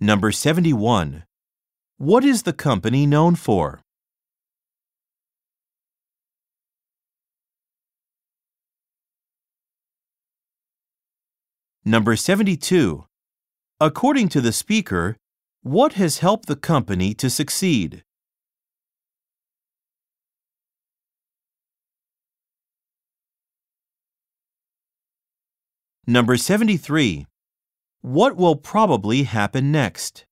Number 71. What is the company known for? Number 72. According to the speaker, what has helped the company to succeed? Number 73. What will probably happen next?